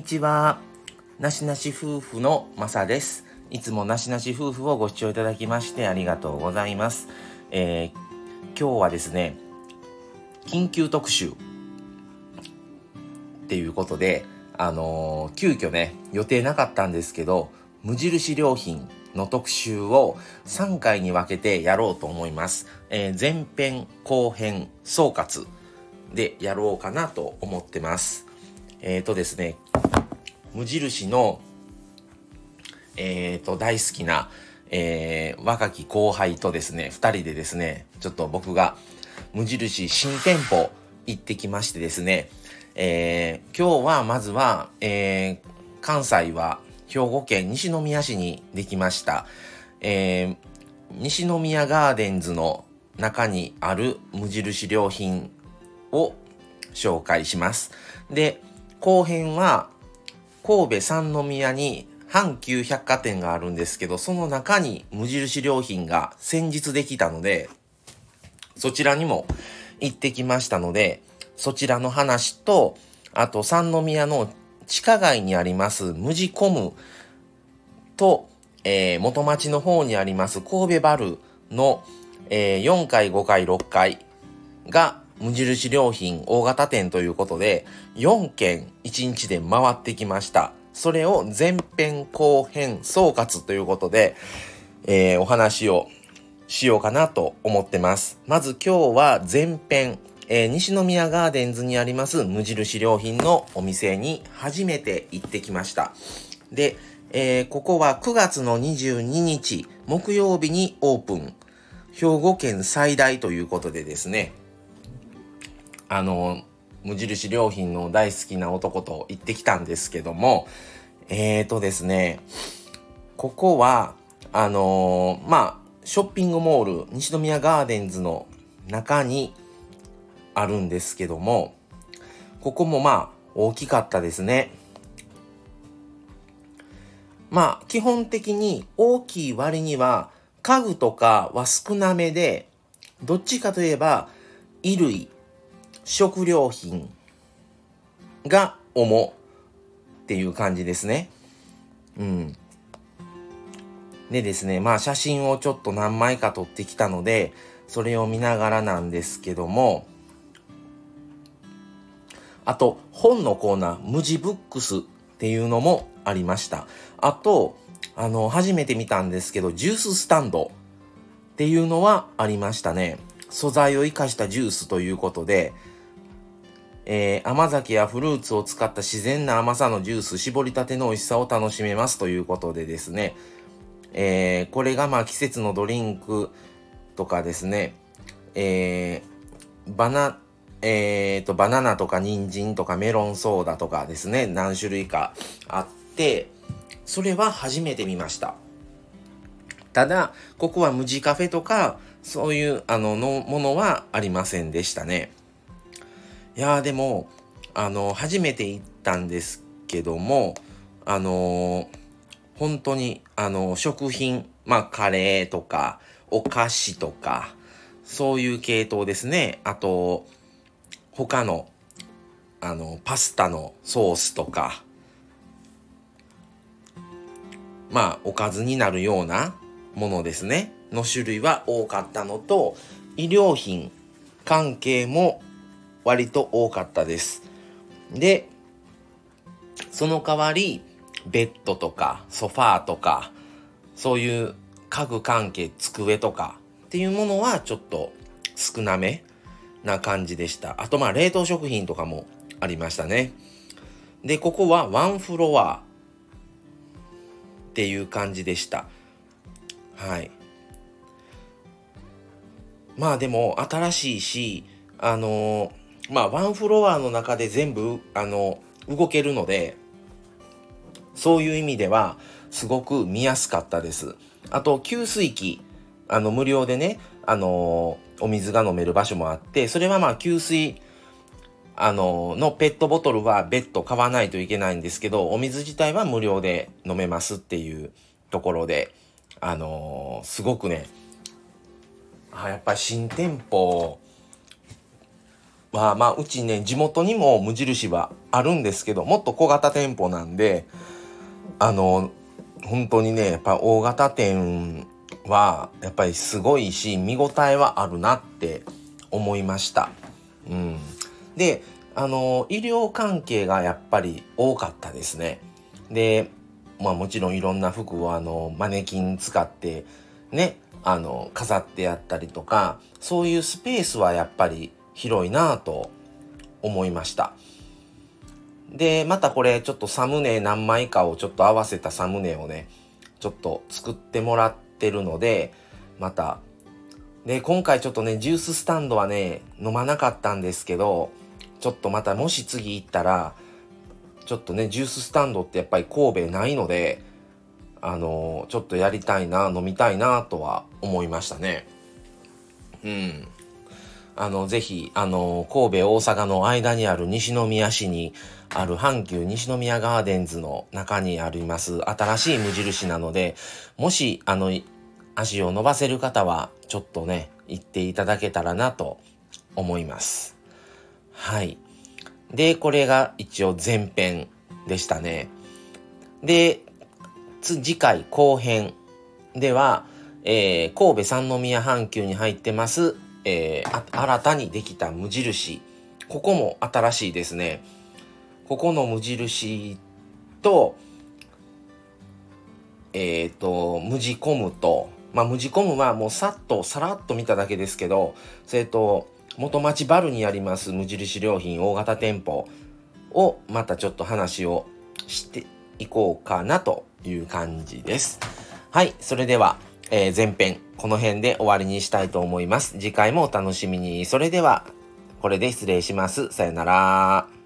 にちは。なしなし夫婦のまさです。いつもなしなし夫婦をご視聴いただきましてありがとうございます。えー、今日はですね、緊急特集っていうことで、あのー、急遽ね、予定なかったんですけど、無印良品の特集を3回に分けてやろうと思います。えー、前編、後編、総括でやろうかなと思ってます。えっ、ー、とですね、無印の、えっ、ー、と、大好きな、えー、若き後輩とですね、二人でですね、ちょっと僕が無印新店舗行ってきましてですね、えー、今日はまずは、えー、関西は兵庫県西宮市にできました、えー、西宮ガーデンズの中にある無印良品を紹介します。で、後編は神戸三宮に阪急百貨店があるんですけど、その中に無印良品が先日できたので、そちらにも行ってきましたので、そちらの話と、あと三宮の地下街にあります無地コムと、えー、元町の方にあります神戸バルの、えー、4階、5階、6階が無印良品大型店ということで、4件1日で回ってきました。それを前編後編総括ということで、えー、お話をしようかなと思ってます。まず今日は前編、えー、西宮ガーデンズにあります無印良品のお店に初めて行ってきました。で、えー、ここは9月の22日木曜日にオープン。兵庫県最大ということでですね、あの、無印良品の大好きな男と行ってきたんですけども、えーとですね、ここは、あのー、まあ、ショッピングモール、西宮ガーデンズの中にあるんですけども、ここもまあ、大きかったですね。まあ、基本的に大きい割には、家具とかは少なめで、どっちかといえば、衣類、食料品が主っていう感じですね。うん。でですね、まあ写真をちょっと何枚か撮ってきたので、それを見ながらなんですけども、あと、本のコーナー、無地ブックスっていうのもありました。あと、あの、初めて見たんですけど、ジューススタンドっていうのはありましたね。素材を生かしたジュースということで、えー、甘酒やフルーツを使った自然な甘さのジュース、絞りたての美味しさを楽しめますということでですね、えー、これがまあ季節のドリンクとかですね、えー、バナ、えーと、バナナとか人参とかメロンソーダとかですね、何種類かあって、それは初めて見ました。ただ、ここは無地カフェとか、そういうあののものはありませんでしたね。いやでもあの初めて行ったんですけどもあの本当にあの食品まあカレーとかお菓子とかそういう系統ですね。あと他のあのパスタのソースとかまあおかずになるようなものですね。の種類は多かったのと衣料品関係も割と多かったです。で、その代わり、ベッドとかソファーとか、そういう家具関係、机とかっていうものはちょっと少なめな感じでした。あとまあ冷凍食品とかもありましたね。で、ここはワンフロアっていう感じでした。はい。まあでも新しいし、あのー、まあ、ワンフロアの中で全部、あの、動けるので、そういう意味では、すごく見やすかったです。あと、給水器、あの、無料でね、あの、お水が飲める場所もあって、それはまあ、給水、あの、のペットボトルは別途買わないといけないんですけど、お水自体は無料で飲めますっていうところで、あのすごくね、あやっぱ新店舗は、まあ、うちね、地元にも無印はあるんですけど、もっと小型店舗なんで、あの、本当にね、やっぱ大型店は、やっぱりすごいし、見応えはあるなって思いました。うん。で、あの、医療関係がやっぱり多かったですね。で、まあもちろんいろんな服をあの、マネキン使って、ね、あの、飾ってやったりとか、そういうスペースはやっぱり広いなぁと思いました。で、またこれちょっとサムネ何枚かをちょっと合わせたサムネをね、ちょっと作ってもらってるので、また、で、今回ちょっとね、ジューススタンドはね、飲まなかったんですけど、ちょっとまたもし次行ったら、ちょっとね、ジューススタンドってやっぱり神戸ないので、あのー、ちょっとやりたいな、飲みたいなとは思いましたね。うん。あの、ぜひ、あの、神戸、大阪の間にある西宮市にある阪急西宮ガーデンズの中にあります新しい無印なので、もし、あの、足を伸ばせる方は、ちょっとね、行っていただけたらなと思います。はい。で、これが一応前編でしたね。で、次回後編では、えー、神戸三宮阪急に入ってます、えー、新たにできた無印。ここも新しいですね。ここの無印と、えっ、ー、と、無地コムと、まあ、無地コムはもうさっと、さらっと見ただけですけど、それと、元町バルにあります無印良品大型店舗をまたちょっと話をしていこうかなという感じです。はい、それでは、えー、前編この辺で終わりにしたいと思います。次回もお楽しみに。それでは、これで失礼します。さよなら。